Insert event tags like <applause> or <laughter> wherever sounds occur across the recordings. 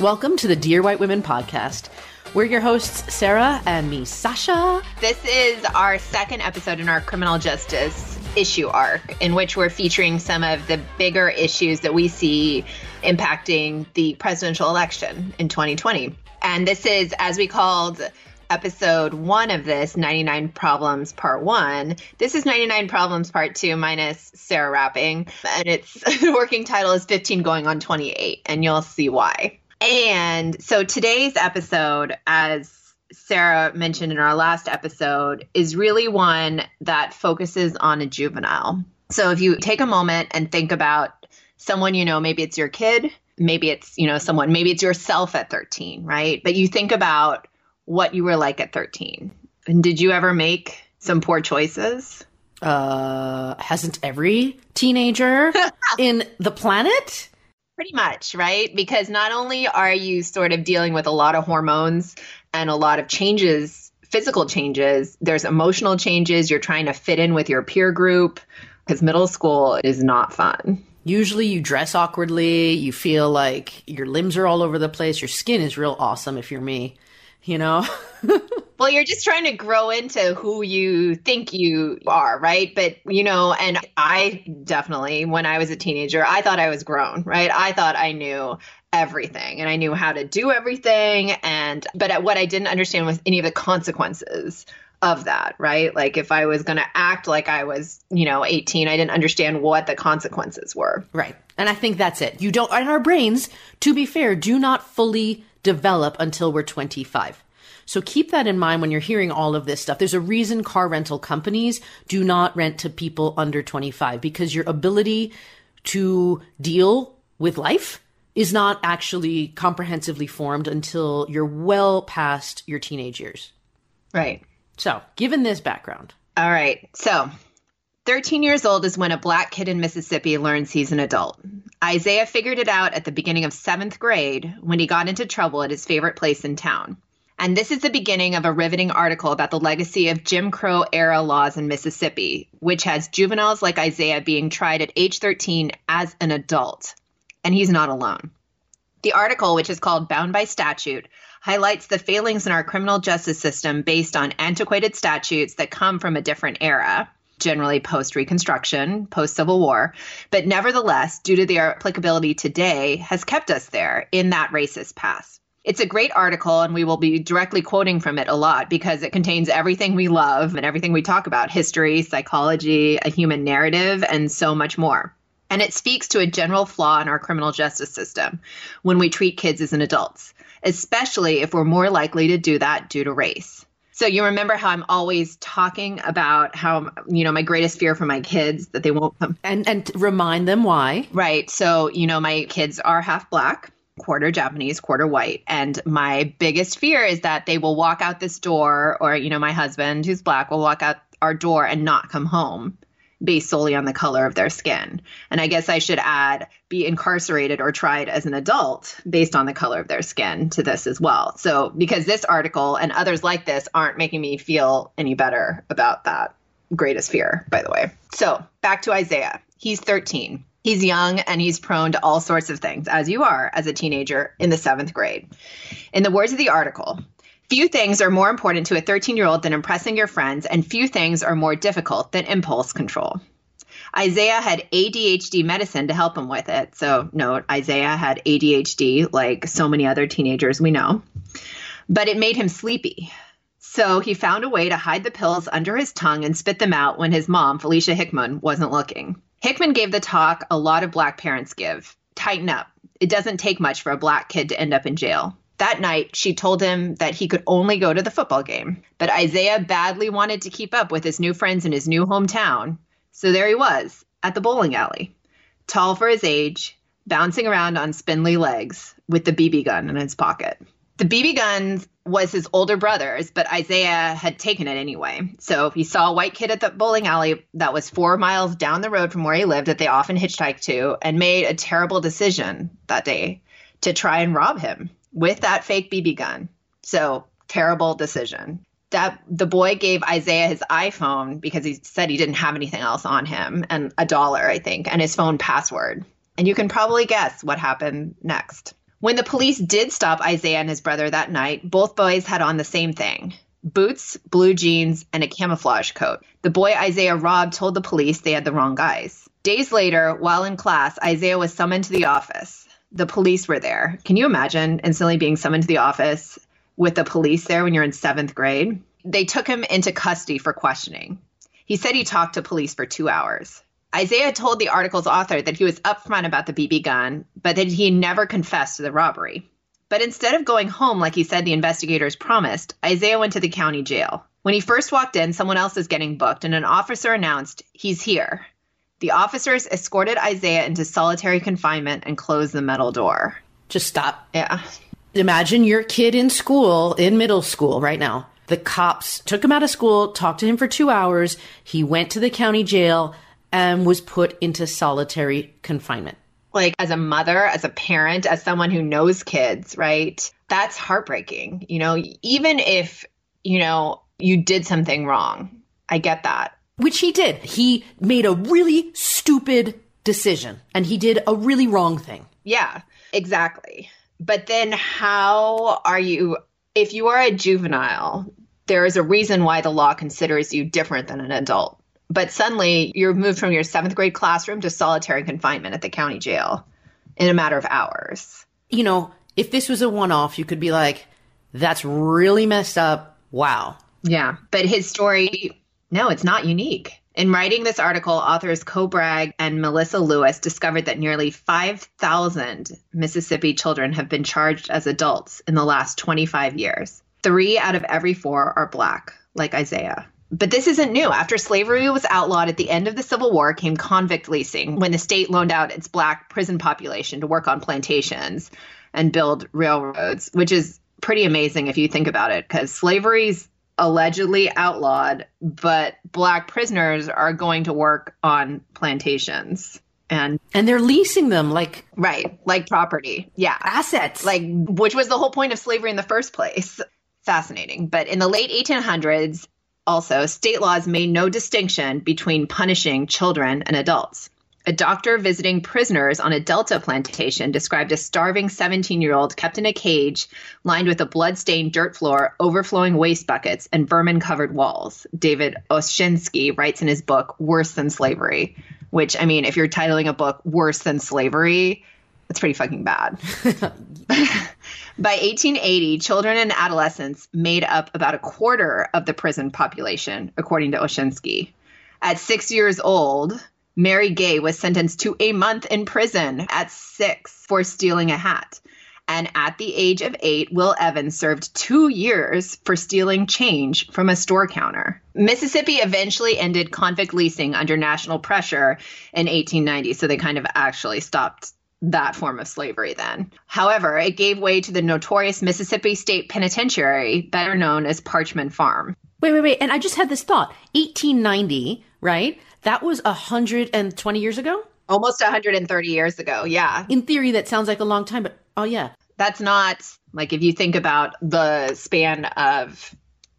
Welcome to the Dear White Women podcast. We're your hosts, Sarah and me, Sasha. This is our second episode in our criminal justice issue arc, in which we're featuring some of the bigger issues that we see impacting the presidential election in 2020. And this is, as we called episode one of this 99 Problems Part One. This is 99 Problems Part Two, minus Sarah rapping. And its <laughs> working title is 15 going on 28, and you'll see why. And so today's episode, as Sarah mentioned in our last episode, is really one that focuses on a juvenile. So if you take a moment and think about someone you know, maybe it's your kid, maybe it's, you know, someone, maybe it's yourself at 13, right? But you think about what you were like at 13. And did you ever make some poor choices? Uh, hasn't every teenager <laughs> in the planet? Pretty much, right? Because not only are you sort of dealing with a lot of hormones and a lot of changes, physical changes, there's emotional changes. You're trying to fit in with your peer group because middle school is not fun. Usually you dress awkwardly, you feel like your limbs are all over the place, your skin is real awesome if you're me, you know? <laughs> well, you're just trying to grow into who you think you are, right? But, you know, and I definitely, when I was a teenager, I thought I was grown, right? I thought I knew everything and I knew how to do everything. And, but what I didn't understand was any of the consequences of that, right? Like if I was going to act like I was, you know, 18, I didn't understand what the consequences were. Right. And I think that's it. You don't, and our brains, to be fair, do not fully develop until we're 25. So keep that in mind when you're hearing all of this stuff. There's a reason car rental companies do not rent to people under 25 because your ability to deal with life is not actually comprehensively formed until you're well past your teenage years. Right. So, given this background. All right. So, 13 years old is when a black kid in Mississippi learns he's an adult. Isaiah figured it out at the beginning of seventh grade when he got into trouble at his favorite place in town. And this is the beginning of a riveting article about the legacy of Jim Crow era laws in Mississippi, which has juveniles like Isaiah being tried at age 13 as an adult. And he's not alone. The article, which is called Bound by Statute, highlights the failings in our criminal justice system based on antiquated statutes that come from a different era generally post Reconstruction, post Civil War, but nevertheless, due to their applicability today, has kept us there in that racist past. It's a great article, and we will be directly quoting from it a lot because it contains everything we love and everything we talk about history, psychology, a human narrative, and so much more. And it speaks to a general flaw in our criminal justice system when we treat kids as an adults, especially if we're more likely to do that due to race. So you remember how I'm always talking about how you know my greatest fear for my kids that they won't come and and remind them why. Right. So, you know, my kids are half black quarter Japanese, quarter white. And my biggest fear is that they will walk out this door, or, you know, my husband, who's black, will walk out our door and not come home based solely on the color of their skin. And I guess I should add be incarcerated or tried as an adult based on the color of their skin to this as well. So, because this article and others like this aren't making me feel any better about that greatest fear, by the way. So, back to Isaiah. He's 13. He's young and he's prone to all sorts of things, as you are as a teenager in the seventh grade. In the words of the article, few things are more important to a 13 year old than impressing your friends, and few things are more difficult than impulse control. Isaiah had ADHD medicine to help him with it. So, note, Isaiah had ADHD like so many other teenagers we know, but it made him sleepy. So he found a way to hide the pills under his tongue and spit them out when his mom, Felicia Hickman, wasn't looking. Hickman gave the talk a lot of black parents give tighten up. It doesn't take much for a black kid to end up in jail. That night, she told him that he could only go to the football game. But Isaiah badly wanted to keep up with his new friends in his new hometown. So there he was at the bowling alley, tall for his age, bouncing around on spindly legs with the BB gun in his pocket. The BB gun was his older brother's, but Isaiah had taken it anyway. So he saw a white kid at the bowling alley that was four miles down the road from where he lived that they often hitchhiked to and made a terrible decision that day to try and rob him with that fake BB gun. So terrible decision. That the boy gave Isaiah his iPhone because he said he didn't have anything else on him and a dollar, I think, and his phone password. And you can probably guess what happened next. When the police did stop Isaiah and his brother that night, both boys had on the same thing boots, blue jeans, and a camouflage coat. The boy Isaiah robbed told the police they had the wrong guys. Days later, while in class, Isaiah was summoned to the office. The police were there. Can you imagine instantly being summoned to the office with the police there when you're in seventh grade? They took him into custody for questioning. He said he talked to police for two hours. Isaiah told the article's author that he was upfront about the BB gun, but that he never confessed to the robbery. But instead of going home like he said the investigators promised, Isaiah went to the county jail. When he first walked in, someone else is getting booked, and an officer announced, He's here. The officers escorted Isaiah into solitary confinement and closed the metal door. Just stop. Yeah. Imagine your kid in school, in middle school right now. The cops took him out of school, talked to him for two hours. He went to the county jail and was put into solitary confinement like as a mother, as a parent, as someone who knows kids, right? That's heartbreaking. You know, even if, you know, you did something wrong. I get that. Which he did. He made a really stupid decision and he did a really wrong thing. Yeah, exactly. But then how are you if you are a juvenile, there is a reason why the law considers you different than an adult but suddenly you're moved from your seventh grade classroom to solitary confinement at the county jail in a matter of hours. You know, if this was a one off, you could be like, that's really messed up. Wow. Yeah. But his story, no, it's not unique. In writing this article, authors Ko Bragg and Melissa Lewis discovered that nearly 5,000 Mississippi children have been charged as adults in the last 25 years. Three out of every four are Black, like Isaiah. But this isn't new. After slavery was outlawed at the end of the Civil War came convict leasing, when the state loaned out its black prison population to work on plantations and build railroads, which is pretty amazing if you think about it, because slavery's allegedly outlawed, but black prisoners are going to work on plantations and and they're leasing them like right like property. Yeah. Assets. Like which was the whole point of slavery in the first place. Fascinating. But in the late 1800s also, state laws made no distinction between punishing children and adults. A doctor visiting prisoners on a Delta plantation described a starving 17 year old kept in a cage lined with a blood-stained dirt floor, overflowing waste buckets, and vermin covered walls. David Oshinsky writes in his book, Worse Than Slavery, which, I mean, if you're titling a book Worse Than Slavery, that's pretty fucking bad. <laughs> By 1880, children and adolescents made up about a quarter of the prison population, according to Oshinsky. At six years old, Mary Gay was sentenced to a month in prison at six for stealing a hat. And at the age of eight, Will Evans served two years for stealing change from a store counter. Mississippi eventually ended convict leasing under national pressure in 1890, so they kind of actually stopped that form of slavery then. However, it gave way to the notorious Mississippi State Penitentiary, better known as Parchman Farm. Wait, wait, wait. And I just had this thought 1890, right? That was 120 years ago? Almost 130 years ago, yeah. In theory, that sounds like a long time, but oh, yeah. That's not like if you think about the span of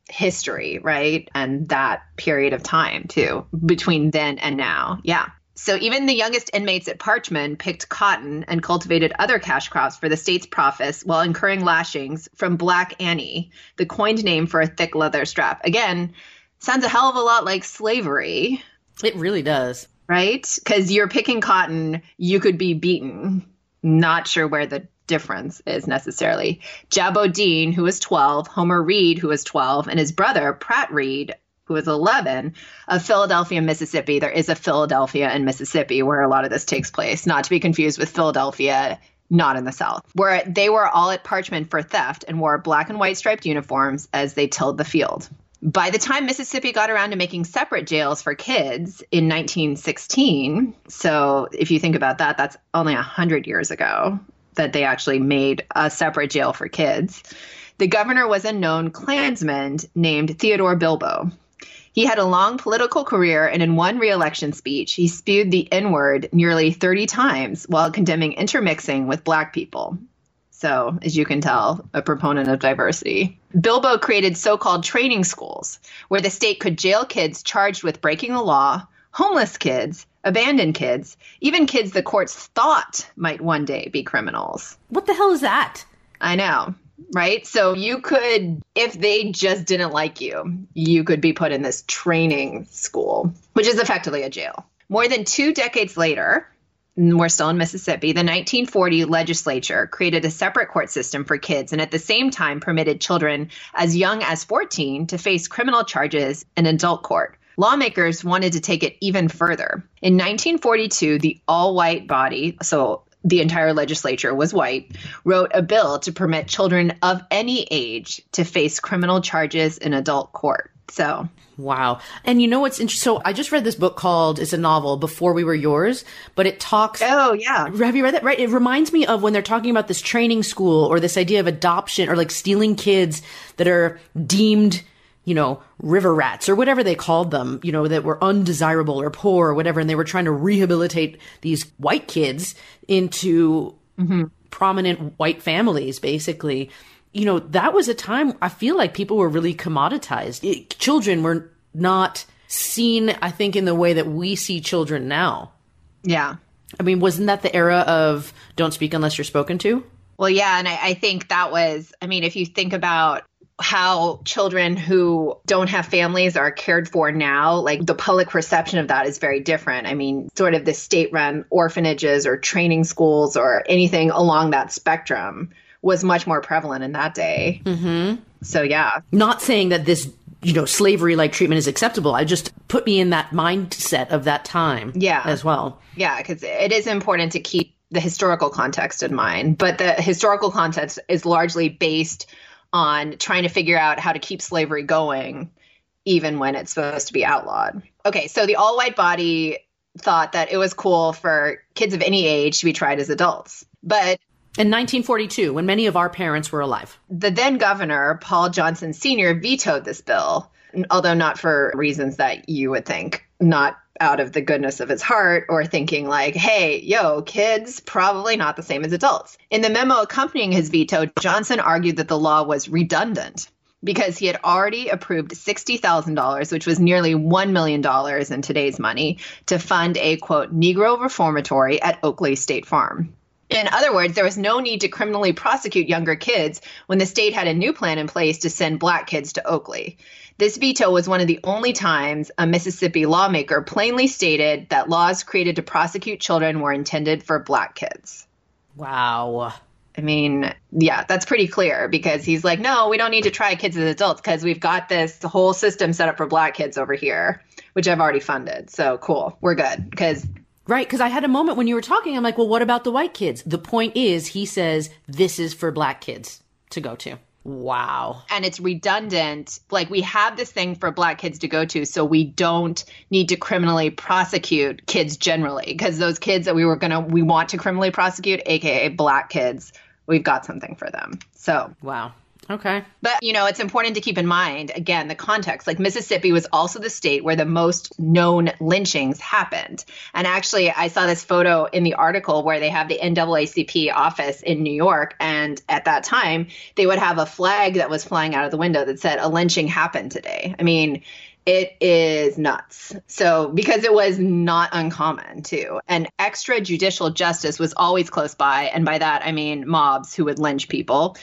history, right? And that period of time, too, between then and now. Yeah. So even the youngest inmates at Parchman picked cotton and cultivated other cash crops for the state's profits while incurring lashings from Black Annie, the coined name for a thick leather strap. Again, sounds a hell of a lot like slavery. It really does. Right? Because you're picking cotton, you could be beaten. Not sure where the difference is necessarily. Jabbo Dean, who was 12, Homer Reed, who was 12, and his brother, Pratt Reed, who was 11, of Philadelphia, Mississippi. There is a Philadelphia and Mississippi where a lot of this takes place, not to be confused with Philadelphia, not in the South, where they were all at Parchman for theft and wore black and white striped uniforms as they tilled the field. By the time Mississippi got around to making separate jails for kids in 1916, so if you think about that, that's only 100 years ago that they actually made a separate jail for kids. The governor was a known Klansman named Theodore Bilbo. He had a long political career, and in one reelection speech, he spewed the N word nearly 30 times while condemning intermixing with black people. So, as you can tell, a proponent of diversity. Bilbo created so called training schools where the state could jail kids charged with breaking the law homeless kids, abandoned kids, even kids the courts thought might one day be criminals. What the hell is that? I know, right? So you could, if they just didn't like you, you could be put in this training school, which is effectively a jail. More than two decades later, we're still in Mississippi, the 1940 legislature created a separate court system for kids and at the same time permitted children as young as 14 to face criminal charges in adult court. Lawmakers wanted to take it even further. In 1942, the all white body, so the entire legislature was white, wrote a bill to permit children of any age to face criminal charges in adult court. So Wow. And you know what's interesting? So I just read this book called, it's a novel, Before We Were Yours, but it talks. Oh, yeah. Have you read that? Right. It reminds me of when they're talking about this training school or this idea of adoption or like stealing kids that are deemed, you know, river rats or whatever they called them, you know, that were undesirable or poor or whatever. And they were trying to rehabilitate these white kids into mm-hmm. prominent white families, basically you know, that was a time I feel like people were really commoditized. It, children were not seen, I think, in the way that we see children now. Yeah. I mean, wasn't that the era of don't speak unless you're spoken to? Well, yeah. And I, I think that was, I mean, if you think about how children who don't have families are cared for now, like the public perception of that is very different. I mean, sort of the state run orphanages or training schools or anything along that spectrum was much more prevalent in that day. Mm-hmm. So, yeah. Not saying that this you know, slavery like treatment is acceptable. I just put me in that mindset of that time. Yeah. As well. Yeah. Because it is important to keep the historical context in mind. But the historical context is largely based on trying to figure out how to keep slavery going, even when it's supposed to be outlawed. Okay. So the all white body thought that it was cool for kids of any age to be tried as adults. But in 1942, when many of our parents were alive. The then governor, Paul Johnson Sr., vetoed this bill, although not for reasons that you would think, not out of the goodness of his heart or thinking like, hey, yo, kids, probably not the same as adults. In the memo accompanying his veto, Johnson argued that the law was redundant because he had already approved $60,000, which was nearly $1 million in today's money, to fund a quote, Negro reformatory at Oakley State Farm. In other words, there was no need to criminally prosecute younger kids when the state had a new plan in place to send black kids to Oakley. This veto was one of the only times a Mississippi lawmaker plainly stated that laws created to prosecute children were intended for black kids. Wow. I mean, yeah, that's pretty clear because he's like, no, we don't need to try kids as adults because we've got this whole system set up for black kids over here, which I've already funded. So cool, we're good because Right, because I had a moment when you were talking, I'm like, well, what about the white kids? The point is, he says this is for black kids to go to. Wow. And it's redundant. Like we have this thing for black kids to go to, so we don't need to criminally prosecute kids generally. Because those kids that we were gonna we want to criminally prosecute, aka black kids, we've got something for them. So Wow. Okay. But, you know, it's important to keep in mind, again, the context. Like Mississippi was also the state where the most known lynchings happened. And actually, I saw this photo in the article where they have the NAACP office in New York. And at that time, they would have a flag that was flying out of the window that said, a lynching happened today. I mean, it is nuts. So, because it was not uncommon too. And extrajudicial justice was always close by. And by that, I mean mobs who would lynch people.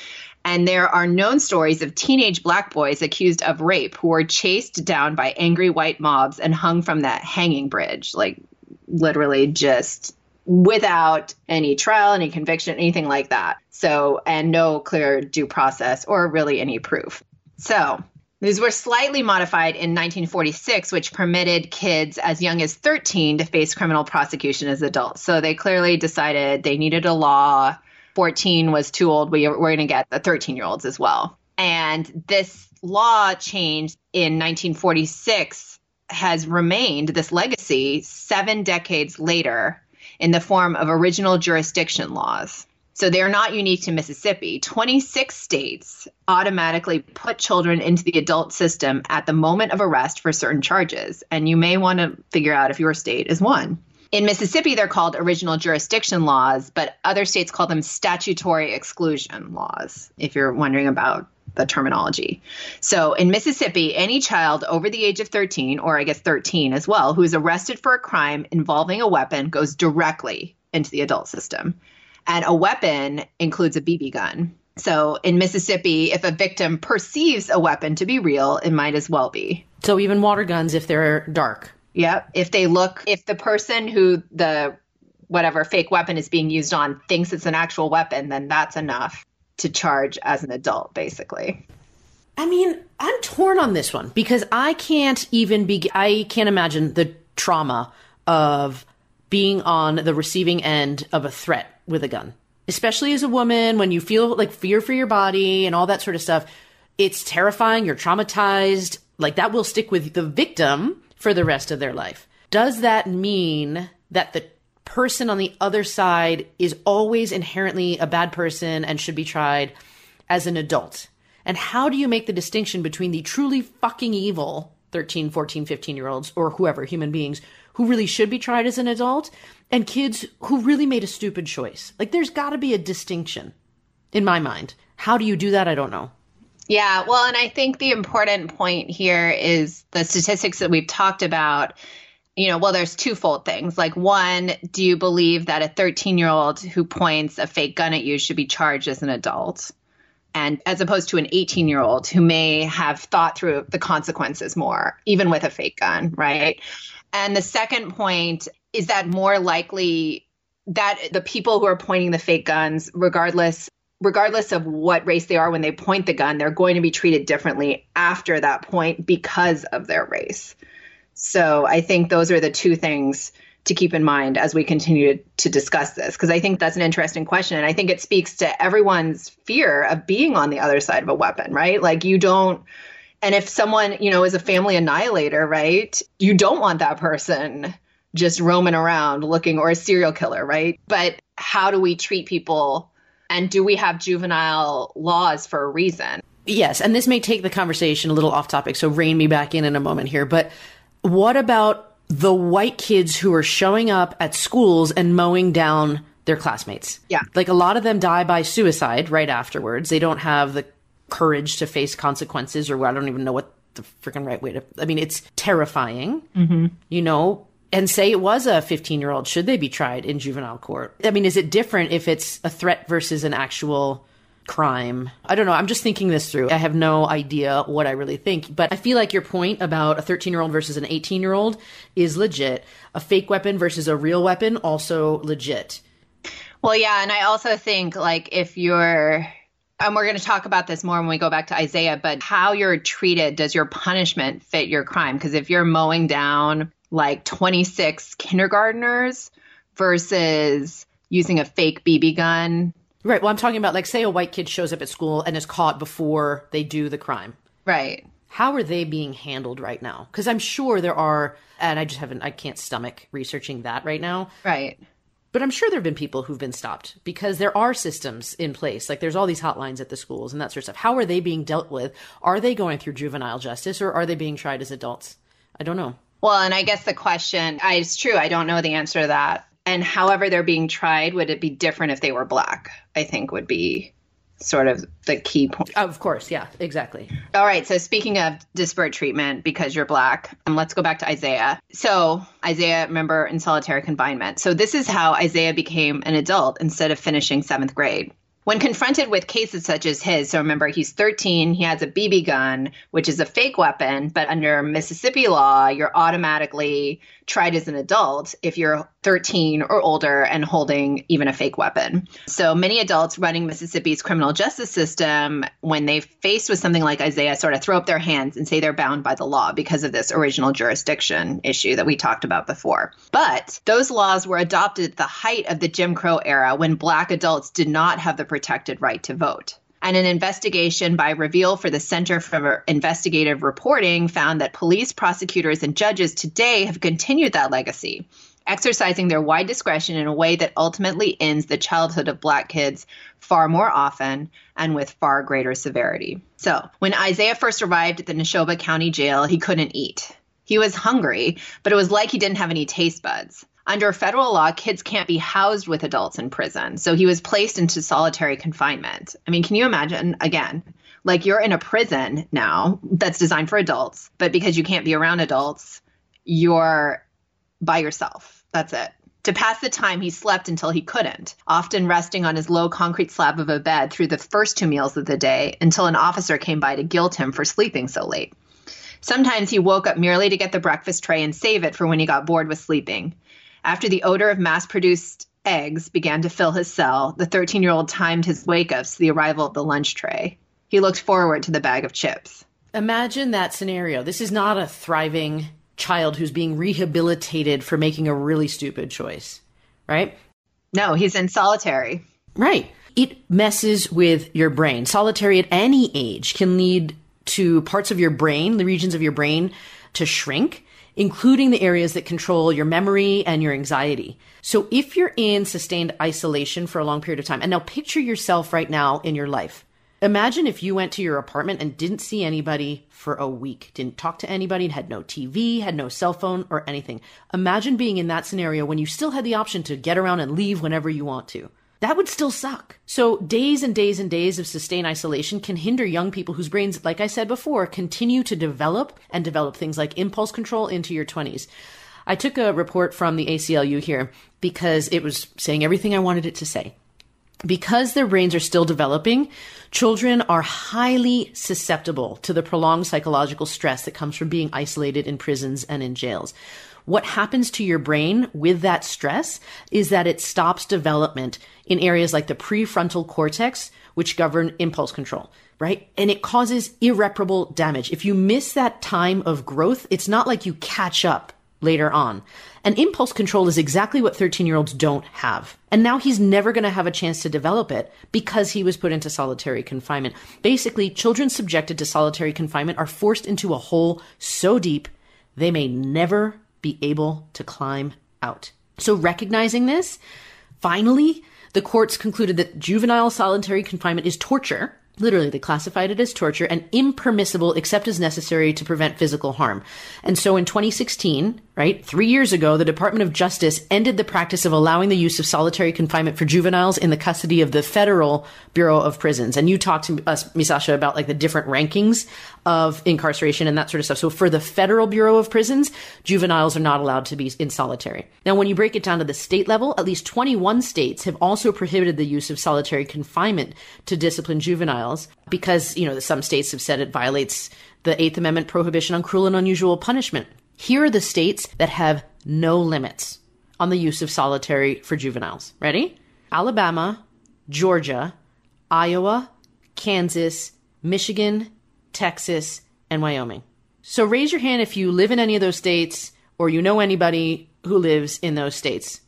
And there are known stories of teenage black boys accused of rape who were chased down by angry white mobs and hung from that hanging bridge, like literally just without any trial, any conviction, anything like that. So, and no clear due process or really any proof. So, these were slightly modified in 1946, which permitted kids as young as 13 to face criminal prosecution as adults. So they clearly decided they needed a law 14 was too old, we, we're going to get the 13 year olds as well. And this law change in 1946 has remained this legacy seven decades later in the form of original jurisdiction laws. So they're not unique to Mississippi. 26 states automatically put children into the adult system at the moment of arrest for certain charges. And you may want to figure out if your state is one. In Mississippi, they're called original jurisdiction laws, but other states call them statutory exclusion laws, if you're wondering about the terminology. So in Mississippi, any child over the age of 13, or I guess 13 as well, who is arrested for a crime involving a weapon goes directly into the adult system. And a weapon includes a BB gun. So in Mississippi, if a victim perceives a weapon to be real, it might as well be. So even water guns, if they're dark. Yep. If they look, if the person who the whatever fake weapon is being used on thinks it's an actual weapon, then that's enough to charge as an adult, basically. I mean, I'm torn on this one because I can't even be, I can't imagine the trauma of being on the receiving end of a threat with a gun, especially as a woman when you feel like fear for your body and all that sort of stuff. It's terrifying. You're traumatized. Like that will stick with the victim for the rest of their life. Does that mean that the person on the other side is always inherently a bad person and should be tried as an adult? And how do you make the distinction between the truly fucking evil 13, 14, 15 year olds or whoever, human beings, who really should be tried as an adult and kids who really made a stupid choice? Like, there's got to be a distinction in my mind. How do you do that? I don't know. Yeah, well, and I think the important point here is the statistics that we've talked about you know, well, there's twofold things. Like, one, do you believe that a 13 year old who points a fake gun at you should be charged as an adult? And as opposed to an 18 year old who may have thought through the consequences more, even with a fake gun, right? And the second point is that more likely that the people who are pointing the fake guns, regardless regardless of what race they are when they point the gun, they're going to be treated differently after that point because of their race. So I think those are the two things to keep in mind as we continue to, discuss this, because I think that's an interesting question. And I think it speaks to everyone's fear of being on the other side of a weapon, right? Like you don't, and if someone, you know, is a family annihilator, right? You don't want that person just roaming around looking or a serial killer, right? But how do we treat people? And do we have juvenile laws for a reason? Yes. And this may take the conversation a little off topic. So rein me back in in a moment here. But what about the white kids who are showing up at schools and mowing down their classmates? Yeah. Like a lot of them die by suicide right afterwards. They don't have the courage to face consequences, or I don't even know what the freaking right way to. I mean, it's terrifying, mm-hmm. you know. And say it was a 15 year old, should they be tried in juvenile court? I mean, is it different if it's a threat versus an actual crime. I don't know. I'm just thinking this through. I have no idea what I really think, but I feel like your point about a 13 year old versus an 18 year old is legit. A fake weapon versus a real weapon, also legit. Well, yeah. And I also think, like, if you're, and we're going to talk about this more when we go back to Isaiah, but how you're treated, does your punishment fit your crime? Because if you're mowing down like 26 kindergartners versus using a fake BB gun Right. Well, I'm talking about like, say, a white kid shows up at school and is caught before they do the crime. Right. How are they being handled right now? Because I'm sure there are, and I just haven't, I can't stomach researching that right now. Right. But I'm sure there have been people who've been stopped because there are systems in place. Like there's all these hotlines at the schools and that sort of stuff. How are they being dealt with? Are they going through juvenile justice or are they being tried as adults? I don't know. Well, and I guess the question, I, it's true, I don't know the answer to that and however they're being tried, would it be different if they were black? I think would be sort of the key point. Of course, yeah, exactly. All right, so speaking of disparate treatment because you're black, um, let's go back to Isaiah. So, Isaiah, remember, in solitary confinement. So, this is how Isaiah became an adult instead of finishing seventh grade. When confronted with cases such as his, so remember he's 13, he has a BB gun, which is a fake weapon, but under Mississippi law, you're automatically tried as an adult if you're 13 or older and holding even a fake weapon. So many adults running Mississippi's criminal justice system, when they faced with something like Isaiah, sort of throw up their hands and say they're bound by the law because of this original jurisdiction issue that we talked about before. But those laws were adopted at the height of the Jim Crow era when black adults did not have the protected right to vote. And an investigation by Reveal for the Center for Investigative Reporting found that police, prosecutors, and judges today have continued that legacy, exercising their wide discretion in a way that ultimately ends the childhood of Black kids far more often and with far greater severity. So, when Isaiah first arrived at the Neshoba County Jail, he couldn't eat. He was hungry, but it was like he didn't have any taste buds. Under federal law, kids can't be housed with adults in prison. So he was placed into solitary confinement. I mean, can you imagine again? Like you're in a prison now that's designed for adults, but because you can't be around adults, you're by yourself. That's it. To pass the time, he slept until he couldn't, often resting on his low concrete slab of a bed through the first two meals of the day until an officer came by to guilt him for sleeping so late. Sometimes he woke up merely to get the breakfast tray and save it for when he got bored with sleeping. After the odor of mass produced eggs began to fill his cell, the 13 year old timed his wake ups to the arrival of the lunch tray. He looked forward to the bag of chips. Imagine that scenario. This is not a thriving child who's being rehabilitated for making a really stupid choice, right? No, he's in solitary. Right. It messes with your brain. Solitary at any age can lead to parts of your brain, the regions of your brain, to shrink including the areas that control your memory and your anxiety. So if you're in sustained isolation for a long period of time, and now picture yourself right now in your life. Imagine if you went to your apartment and didn't see anybody for a week, didn't talk to anybody, had no TV, had no cell phone or anything. Imagine being in that scenario when you still had the option to get around and leave whenever you want to that would still suck. So days and days and days of sustained isolation can hinder young people whose brains, like I said before, continue to develop and develop things like impulse control into your 20s. I took a report from the ACLU here because it was saying everything I wanted it to say. Because their brains are still developing, children are highly susceptible to the prolonged psychological stress that comes from being isolated in prisons and in jails what happens to your brain with that stress is that it stops development in areas like the prefrontal cortex, which govern impulse control, right? And it causes irreparable damage. If you miss that time of growth, it's not like you catch up later on. And impulse control is exactly what 13 year olds don't have. And now he's never going to have a chance to develop it because he was put into solitary confinement. Basically, children subjected to solitary confinement are forced into a hole so deep they may never be able to climb out. So, recognizing this, finally, the courts concluded that juvenile solitary confinement is torture Literally, they classified it as torture and impermissible except as necessary to prevent physical harm. And so in 2016, right, three years ago, the Department of Justice ended the practice of allowing the use of solitary confinement for juveniles in the custody of the Federal Bureau of Prisons. And you talked to us, Misasha, about like the different rankings of incarceration and that sort of stuff. So for the Federal Bureau of Prisons, juveniles are not allowed to be in solitary. Now, when you break it down to the state level, at least 21 states have also prohibited the use of solitary confinement to discipline juveniles because, you know, some states have said it violates the Eighth Amendment prohibition on cruel and unusual punishment. Here are the states that have no limits on the use of solitary for juveniles. Ready? Alabama, Georgia, Iowa, Kansas, Michigan, Texas, and Wyoming. So raise your hand if you live in any of those states or you know anybody who lives in those states.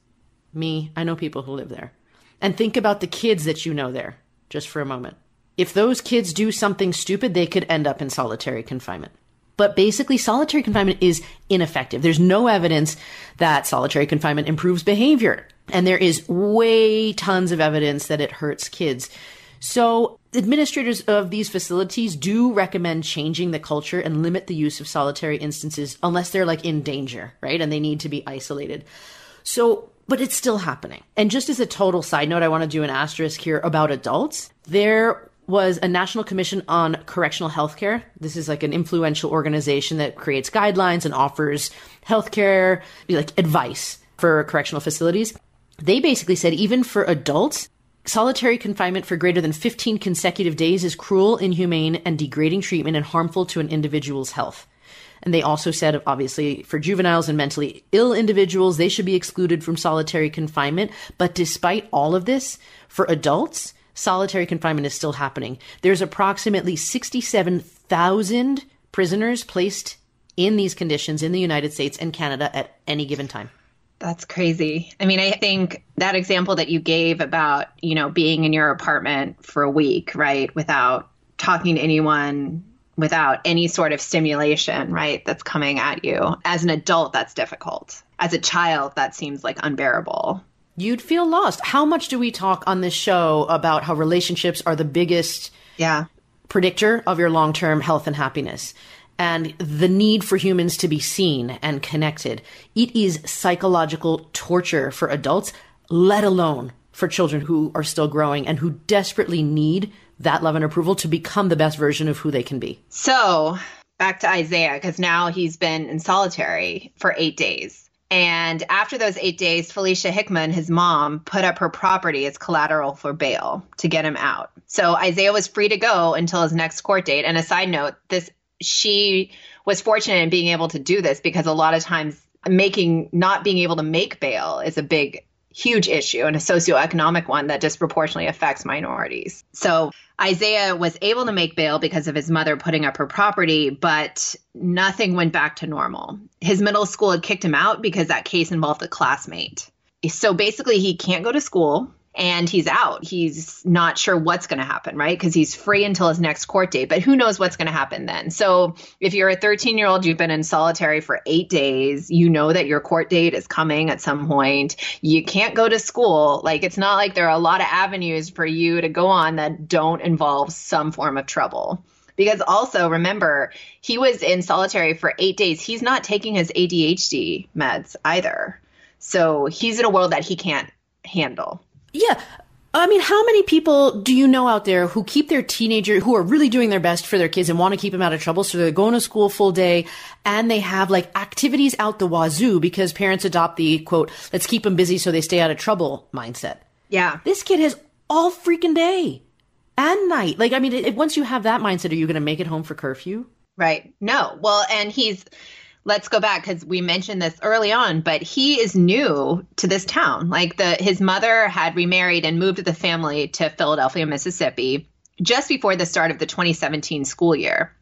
Me, I know people who live there. And think about the kids that you know there, just for a moment if those kids do something stupid, they could end up in solitary confinement. But basically, solitary confinement is ineffective. There's no evidence that solitary confinement improves behavior. And there is way tons of evidence that it hurts kids. So, administrators of these facilities do recommend changing the culture and limit the use of solitary instances unless they're like in danger, right? And they need to be isolated. So, but it's still happening. And just as a total side note, I want to do an asterisk here about adults. There was a National Commission on Correctional Healthcare. This is like an influential organization that creates guidelines and offers healthcare, like advice for correctional facilities. They basically said even for adults, solitary confinement for greater than 15 consecutive days is cruel, inhumane, and degrading treatment and harmful to an individual's health. And they also said, obviously, for juveniles and mentally ill individuals, they should be excluded from solitary confinement. But despite all of this, for adults, solitary confinement is still happening. There's approximately 67,000 prisoners placed in these conditions in the United States and Canada at any given time. That's crazy. I mean, I think that example that you gave about, you know, being in your apartment for a week, right, without talking to anyone, without any sort of stimulation, right, that's coming at you. As an adult, that's difficult. As a child, that seems like unbearable you'd feel lost. How much do we talk on this show about how relationships are the biggest yeah. predictor of your long term health and happiness? and the need for humans to be seen and connected. It is psychological torture for adults, let alone for children who are still growing and who desperately need that love and approval to become the best version of who they can be. So, back to Isaiah, because now he's been in solitary for eight days. And after those eight days, Felicia Hickman, his mom, put up her property as collateral for bail to get him out. So Isaiah was free to go until his next court date. And a side note, this she was fortunate in being able to do this because a lot of times making not being able to make bail is a big huge issue and a socioeconomic one that disproportionately affects minorities. So Isaiah was able to make bail because of his mother putting up her property, but nothing went back to normal. His middle school had kicked him out because that case involved a classmate. So basically, he can't go to school and he's out. He's not sure what's going to happen, right? Because he's free until his next court date, but who knows what's going to happen then. So if you're a 13 year old, you've been in solitary for eight days, you know that your court date is coming at some point. You can't go to school. Like it's not like there are a lot of avenues for you to go on that don't involve some form of trouble. Because also remember, he was in solitary for eight days. He's not taking his ADHD meds either. So he's in a world that he can't handle. Yeah. I mean, how many people do you know out there who keep their teenager, who are really doing their best for their kids and want to keep them out of trouble? So they're going to school full day and they have like activities out the wazoo because parents adopt the quote, let's keep them busy so they stay out of trouble mindset. Yeah. This kid has all freaking day and night. Like, I mean, it, once you have that mindset, are you going to make it home for curfew? Right. No. Well, and he's, let's go back because we mentioned this early on but he is new to this town like the his mother had remarried and moved the family to philadelphia mississippi just before the start of the 2017 school year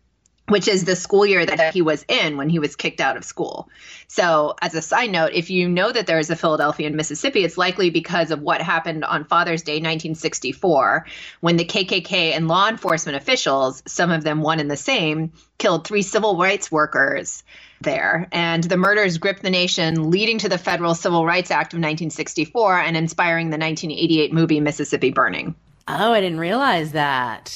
which is the school year that he was in when he was kicked out of school. So, as a side note, if you know that there is a Philadelphia in Mississippi, it's likely because of what happened on Father's Day 1964 when the KKK and law enforcement officials, some of them one and the same, killed three civil rights workers there. And the murders gripped the nation, leading to the Federal Civil Rights Act of 1964 and inspiring the 1988 movie Mississippi Burning. Oh, I didn't realize that.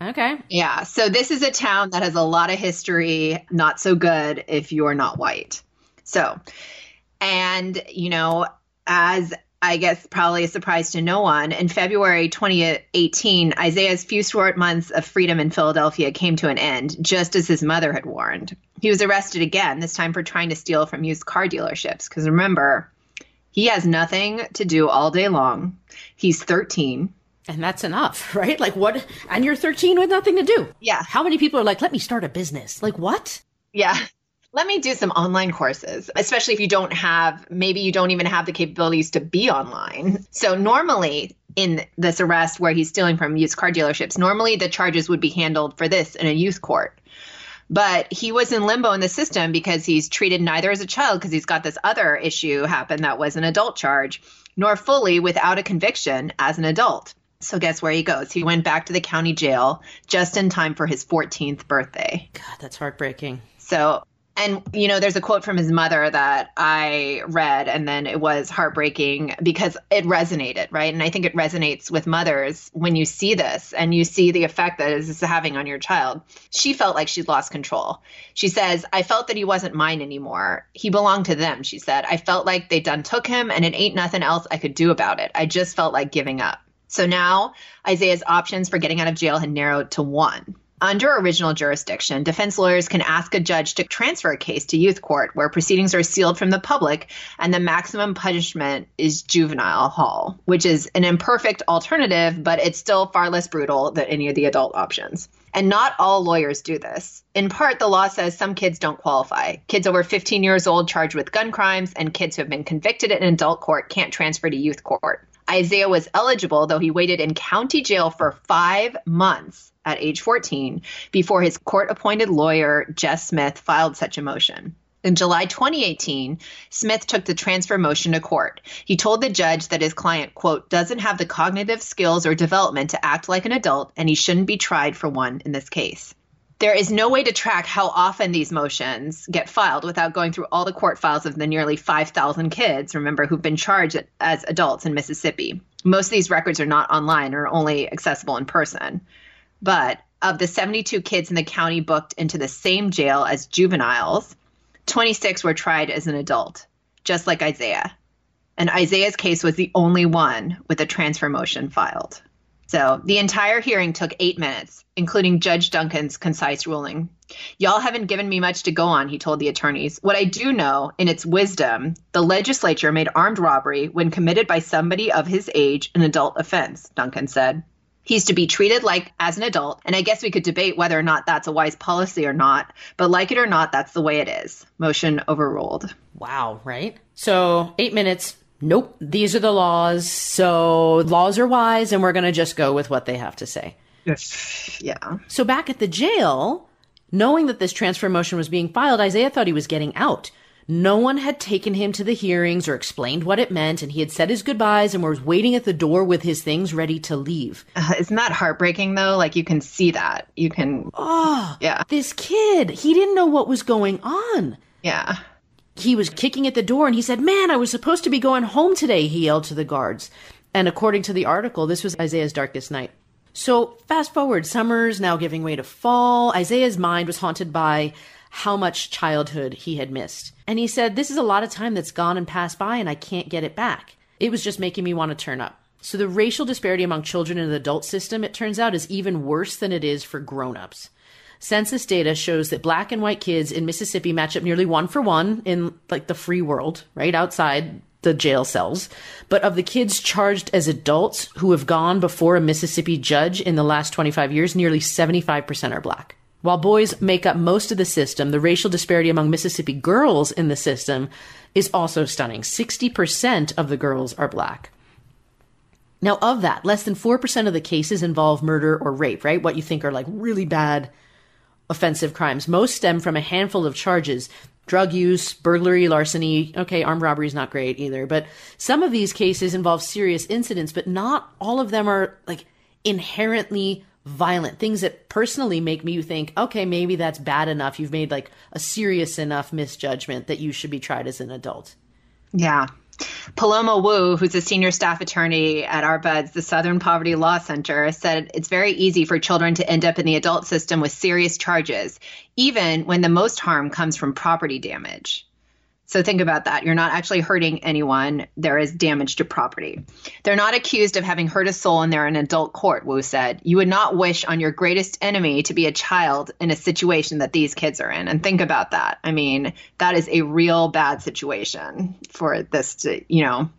Okay. Yeah. So this is a town that has a lot of history, not so good if you're not white. So, and, you know, as I guess probably a surprise to no one. In February 2018, Isaiah's few short months of freedom in Philadelphia came to an end, just as his mother had warned. He was arrested again, this time for trying to steal from used car dealerships. Because remember, he has nothing to do all day long. He's 13. And that's enough, <laughs> right? Like what? And you're 13 with nothing to do. Yeah. How many people are like, let me start a business? Like what? Yeah let me do some online courses, especially if you don't have, maybe you don't even have the capabilities to be online. So, normally in this arrest where he's stealing from used car dealerships, normally the charges would be handled for this in a youth court. But he was in limbo in the system because he's treated neither as a child because he's got this other issue happen that was an adult charge, nor fully without a conviction as an adult. So guess where he goes? He went back to the county jail just in time for his 14th birthday. God, that's heartbreaking. So and you know there's a quote from his mother that i read and then it was heartbreaking because it resonated right? And i think it resonates with mothers when you see this and you see the effect that this is having on your child. She felt like she'd lost control. She says i felt that he wasn't mine anymore. He belonged to them she said. I felt like they done took him and it ain't nothing else i could do about it. I just felt like giving up. So now isaiah's options for getting out of jail had narrowed to one under original jurisdiction, defense lawyers can ask a judge to transfer a case to youth court where proceedings are sealed from the public and the maximum punishment is juvenile hall, which is an imperfect alternative, but it's still far less brutal than any of the adult options. And not all lawyers do this. In part, the law says some kids don't qualify. Kids over 15 years old charged with gun crimes and kids who have been convicted in adult court can't transfer to youth court. Isaiah was eligible, though he waited in county jail for five months at age 14 before his court appointed lawyer, Jess Smith, filed such a motion. In July 2018, Smith took the transfer motion to court. He told the judge that his client, quote, doesn't have the cognitive skills or development to act like an adult and he shouldn't be tried for one in this case. There is no way to track how often these motions get filed without going through all the court files of the nearly 5,000 kids, remember, who've been charged as adults in Mississippi. Most of these records are not online or only accessible in person. But of the 72 kids in the county booked into the same jail as juveniles, 26 were tried as an adult, just like Isaiah. And Isaiah's case was the only one with a transfer motion filed. So the entire hearing took eight minutes, including Judge Duncan's concise ruling. Y'all haven't given me much to go on, he told the attorneys. What I do know, in its wisdom, the legislature made armed robbery when committed by somebody of his age an adult offense, Duncan said. He's to be treated like as an adult, and I guess we could debate whether or not that's a wise policy or not, but like it or not, that's the way it is. Motion overruled. Wow, right? So, eight minutes, nope, these are the laws. So laws are wise, and we're going to just go with what they have to say. Yes. Yeah. So back at the jail, knowing that this transfer motion was being filed, Isaiah thought he was getting out. No one had taken him to the hearings or explained what it meant, and he had said his goodbyes and was waiting at the door with his things ready to leave. Uh, isn't that heartbreaking though? Like you can see that. You can. Oh, yeah. This kid, he didn't know what was going on. Yeah he was kicking at the door and he said, Man, I was supposed to be going home today, he yelled to the guards. And according to the article, this was Isaiah's darkest night. So fast forward, summer's now giving way to fall. Isaiah's mind was haunted by how much childhood he had missed. And he said, This is a lot of time that's gone and passed by, and I can't get it back. It was just making me want to turn up. So the racial disparity among children in the adult system, it turns out, is even worse than it is for grown ups. Census data shows that black and white kids in Mississippi match up nearly one for one in like the free world, right outside the jail cells. But of the kids charged as adults who have gone before a Mississippi judge in the last 25 years, nearly 75% are black. While boys make up most of the system, the racial disparity among Mississippi girls in the system is also stunning. 60% of the girls are black. Now, of that, less than 4% of the cases involve murder or rape, right? What you think are like really bad offensive crimes. Most stem from a handful of charges drug use, burglary, larceny. Okay, armed robbery is not great either. But some of these cases involve serious incidents, but not all of them are like inherently violent. Things that personally make me think, okay, maybe that's bad enough. You've made like a serious enough misjudgment that you should be tried as an adult. Yeah. Paloma Wu, who's a senior staff attorney at ARPA's, the Southern Poverty Law Center, said it's very easy for children to end up in the adult system with serious charges, even when the most harm comes from property damage. So think about that. You're not actually hurting anyone. There is damage to property. They're not accused of having hurt a soul and they're in adult court, Wu said. You would not wish on your greatest enemy to be a child in a situation that these kids are in. And think about that. I mean, that is a real bad situation for this to, you know,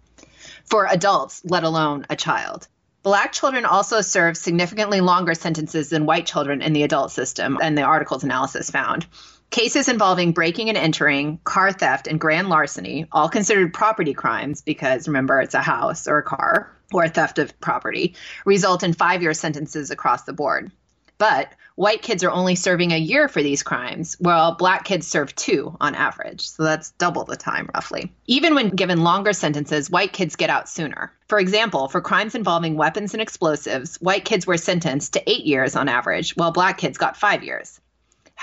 for adults, let alone a child. Black children also serve significantly longer sentences than white children in the adult system, and the article's analysis found. Cases involving breaking and entering, car theft, and grand larceny, all considered property crimes because remember, it's a house or a car or a theft of property, result in five year sentences across the board. But white kids are only serving a year for these crimes, while black kids serve two on average. So that's double the time, roughly. Even when given longer sentences, white kids get out sooner. For example, for crimes involving weapons and explosives, white kids were sentenced to eight years on average, while black kids got five years.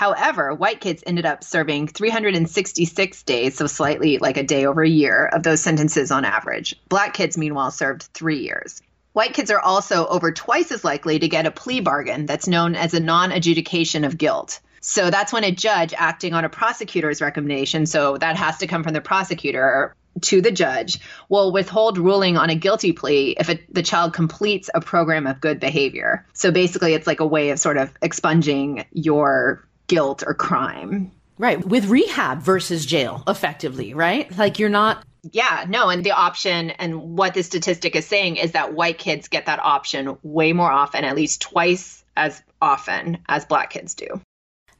However, white kids ended up serving 366 days, so slightly like a day over a year of those sentences on average. Black kids, meanwhile, served three years. White kids are also over twice as likely to get a plea bargain that's known as a non adjudication of guilt. So that's when a judge acting on a prosecutor's recommendation, so that has to come from the prosecutor to the judge, will withhold ruling on a guilty plea if it, the child completes a program of good behavior. So basically, it's like a way of sort of expunging your guilt or crime. Right. With rehab versus jail, effectively, right? Like you're not. Yeah, no. And the option and what the statistic is saying is that white kids get that option way more often, at least twice as often as black kids do.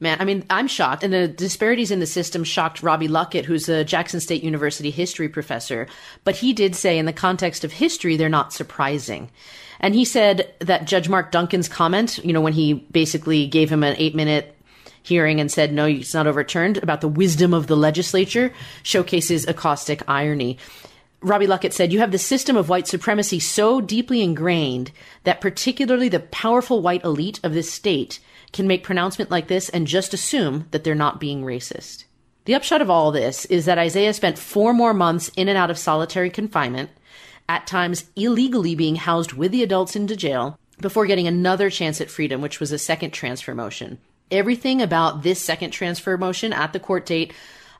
Man, I mean, I'm shocked. And the disparities in the system shocked Robbie Luckett, who's a Jackson State University history professor. But he did say, in the context of history, they're not surprising. And he said that Judge Mark Duncan's comment, you know, when he basically gave him an eight minute hearing and said, no, it's not overturned about the wisdom of the legislature showcases a caustic irony. Robbie Luckett said, You have the system of white supremacy so deeply ingrained that particularly the powerful white elite of this state can make pronouncement like this and just assume that they're not being racist. The upshot of all this is that Isaiah spent four more months in and out of solitary confinement, at times illegally being housed with the adults into jail, before getting another chance at freedom, which was a second transfer motion. Everything about this second transfer motion at the court date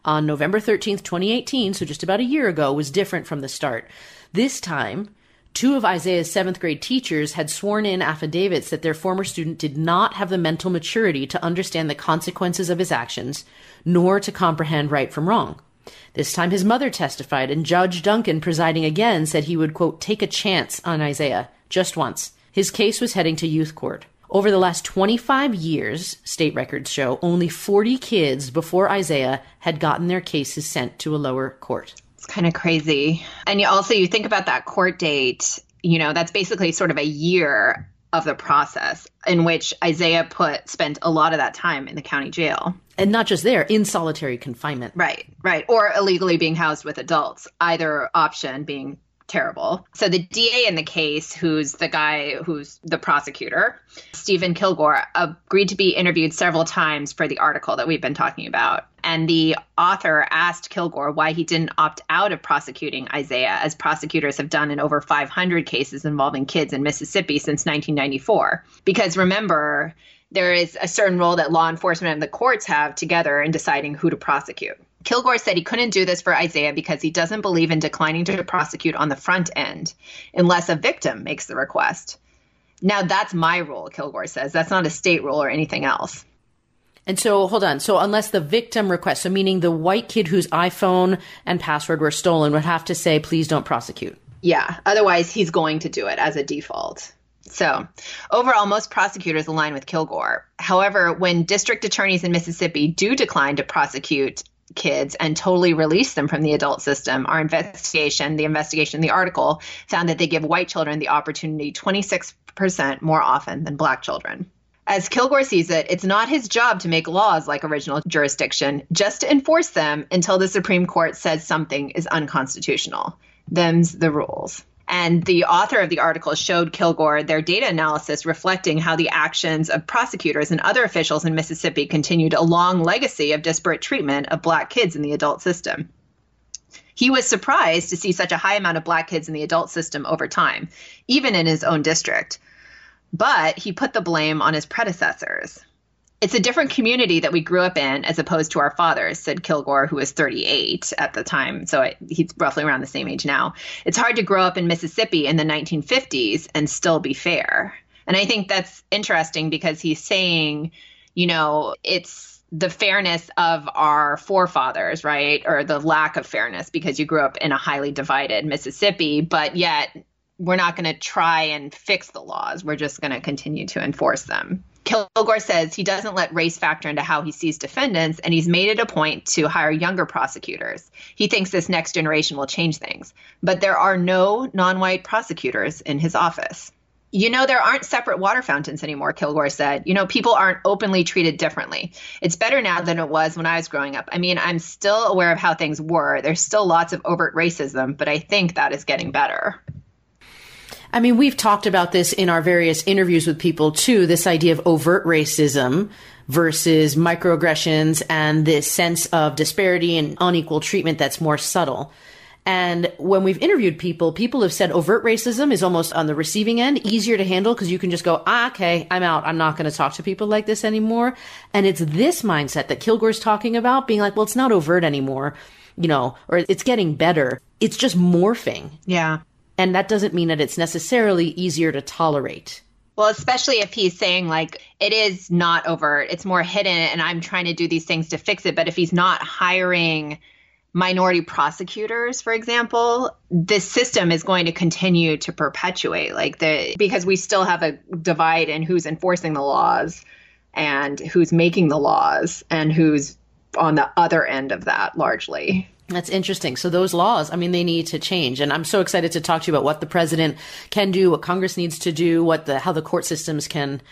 on November 13th, 2018, so just about a year ago, was different from the start. This time, two of Isaiah's seventh grade teachers had sworn in affidavits that their former student did not have the mental maturity to understand the consequences of his actions, nor to comprehend right from wrong. This time his mother testified, and Judge Duncan, presiding again, said he would, quote, take a chance on Isaiah, just once. His case was heading to youth court. Over the last 25 years, state records show, only 40 kids before Isaiah had gotten their cases sent to a lower court. It's kind of crazy. And you also you think about that court date, you know, that's basically sort of a year of the process in which Isaiah put spent a lot of that time in the county jail. And not just there, in solitary confinement. Right, right. Or illegally being housed with adults, either option being terrible. So the DA in the case, who's the guy who's the prosecutor, Stephen Kilgore, agreed to be interviewed several times for the article that we've been talking about. And the author asked Kilgore why he didn't opt out of prosecuting Isaiah, as prosecutors have done in over 500 cases involving kids in Mississippi since 1994. Because remember, there is a certain role that law enforcement and the courts have together in deciding who to prosecute. Kilgore said he couldn't do this for Isaiah because he doesn't believe in declining to prosecute on the front end unless a victim makes the request. Now, that's my rule, Kilgore says. That's not a state rule or anything else. And so, hold on. So, unless the victim requests, so meaning the white kid whose iPhone and password were stolen would have to say, please don't prosecute. Yeah. Otherwise, he's going to do it as a default. So, overall, most prosecutors align with Kilgore. However, when district attorneys in Mississippi do decline to prosecute kids and totally release them from the adult system. Our investigation, the investigation, the article found that they give white children the opportunity 26% more often than black children. As Kilgore sees it, it's not his job to make laws like original jurisdiction, just to enforce them until the Supreme Court says something is unconstitutional. Them's the rules. And the author of the article showed Kilgore their data analysis reflecting how the actions of prosecutors and other officials in Mississippi continued a long legacy of disparate treatment of black kids in the adult system. He was surprised to see such a high amount of black kids in the adult system over time, even in his own district. But he put the blame on his predecessors. It's a different community that we grew up in as opposed to our fathers, said Kilgore, who was 38 at the time. So he's roughly around the same age now. It's hard to grow up in Mississippi in the 1950s and still be fair. And I think that's interesting because he's saying, you know, it's the fairness of our forefathers, right? Or the lack of fairness because you grew up in a highly divided Mississippi, but yet we're not going to try and fix the laws. We're just going to continue to enforce them. Kilgore says he doesn't let race factor into how he sees defendants, and he's made it a point to hire younger prosecutors. He thinks this next generation will change things. But there are no non white prosecutors in his office. You know, there aren't separate water fountains anymore, Kilgore said. You know, people aren't openly treated differently. It's better now than it was when I was growing up. I mean, I'm still aware of how things were. There's still lots of overt racism, but I think that is getting better. I mean, we've talked about this in our various interviews with people too, this idea of overt racism versus microaggressions and this sense of disparity and unequal treatment that's more subtle. And when we've interviewed people, people have said overt racism is almost on the receiving end, easier to handle because you can just go, ah, okay, I'm out. I'm not going to talk to people like this anymore. And it's this mindset that Kilgore's talking about being like, well, it's not overt anymore, you know, or it's getting better. It's just morphing. Yeah. And that doesn't mean that it's necessarily easier to tolerate. Well, especially if he's saying like it is not overt, it's more hidden, and I'm trying to do these things to fix it. But if he's not hiring minority prosecutors, for example, this system is going to continue to perpetuate like the because we still have a divide in who's enforcing the laws and who's making the laws and who's on the other end of that largely. That's interesting. So those laws, I mean, they need to change. And I'm so excited to talk to you about what the president can do, what Congress needs to do, what the, how the court systems can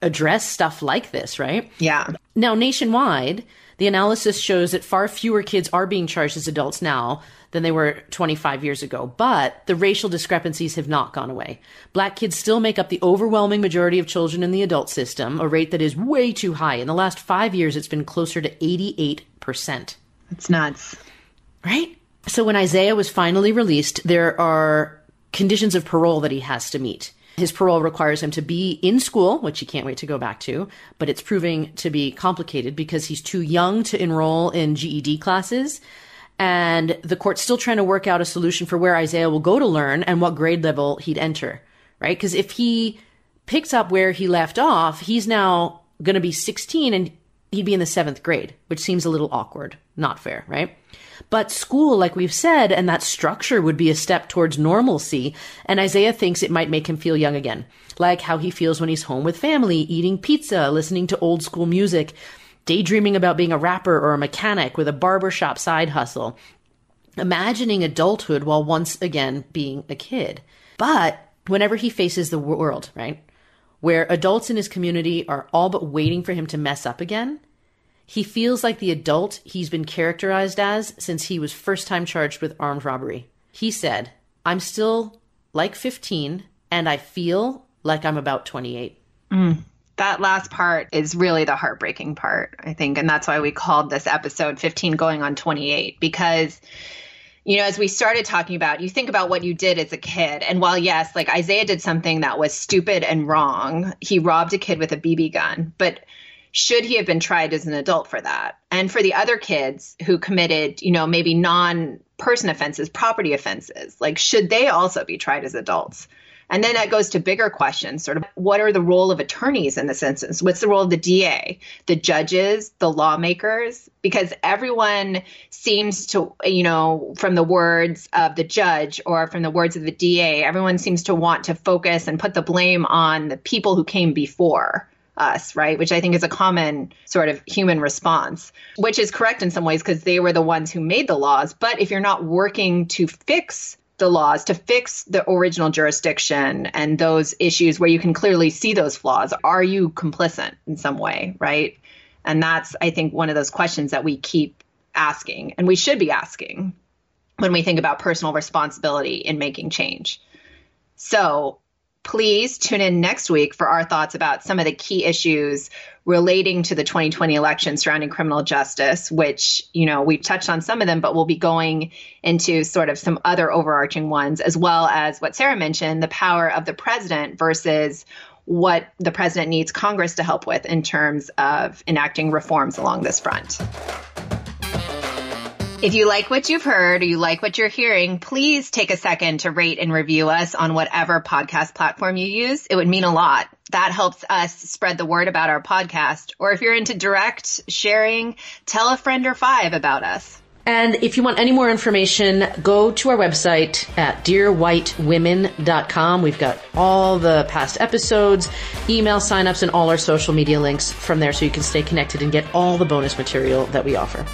address stuff like this, right? Yeah. Now, nationwide, the analysis shows that far fewer kids are being charged as adults now than they were 25 years ago, but the racial discrepancies have not gone away. Black kids still make up the overwhelming majority of children in the adult system, a rate that is way too high. In the last five years, it's been closer to 88%. It's nuts. Right? So when Isaiah was finally released, there are conditions of parole that he has to meet. His parole requires him to be in school, which he can't wait to go back to, but it's proving to be complicated because he's too young to enroll in GED classes. And the court's still trying to work out a solution for where Isaiah will go to learn and what grade level he'd enter, right? Because if he picks up where he left off, he's now going to be 16 and he'd be in the seventh grade, which seems a little awkward. Not fair, right? But school, like we've said, and that structure would be a step towards normalcy. And Isaiah thinks it might make him feel young again, like how he feels when he's home with family, eating pizza, listening to old school music, daydreaming about being a rapper or a mechanic with a barbershop side hustle, imagining adulthood while once again being a kid. But whenever he faces the world, right, where adults in his community are all but waiting for him to mess up again, he feels like the adult he's been characterized as since he was first time charged with armed robbery. He said, I'm still like 15 and I feel like I'm about 28. Mm. That last part is really the heartbreaking part, I think. And that's why we called this episode 15 going on 28 because you know, as we started talking about, you think about what you did as a kid. And while, yes, like Isaiah did something that was stupid and wrong, he robbed a kid with a BB gun. But should he have been tried as an adult for that? And for the other kids who committed, you know, maybe non person offenses, property offenses, like should they also be tried as adults? And then that goes to bigger questions, sort of what are the role of attorneys in this instance? What's the role of the DA, the judges, the lawmakers? Because everyone seems to, you know, from the words of the judge or from the words of the DA, everyone seems to want to focus and put the blame on the people who came before us, right? Which I think is a common sort of human response, which is correct in some ways because they were the ones who made the laws. But if you're not working to fix the laws, to fix the original jurisdiction and those issues where you can clearly see those flaws, are you complicit in some way, right? And that's, I think, one of those questions that we keep asking and we should be asking when we think about personal responsibility in making change. So, please tune in next week for our thoughts about some of the key issues relating to the 2020 election surrounding criminal justice, which, you know, we've touched on some of them, but we'll be going into sort of some other overarching ones, as well as what Sarah mentioned the power of the president versus what the president needs Congress to help with in terms of enacting reforms along this front. If you like what you've heard or you like what you're hearing, please take a second to rate and review us on whatever podcast platform you use. It would mean a lot. That helps us spread the word about our podcast. Or if you're into direct sharing, tell a friend or five about us. And if you want any more information, go to our website at dearwhitewomen.com. We've got all the past episodes, email signups, and all our social media links from there so you can stay connected and get all the bonus material that we offer.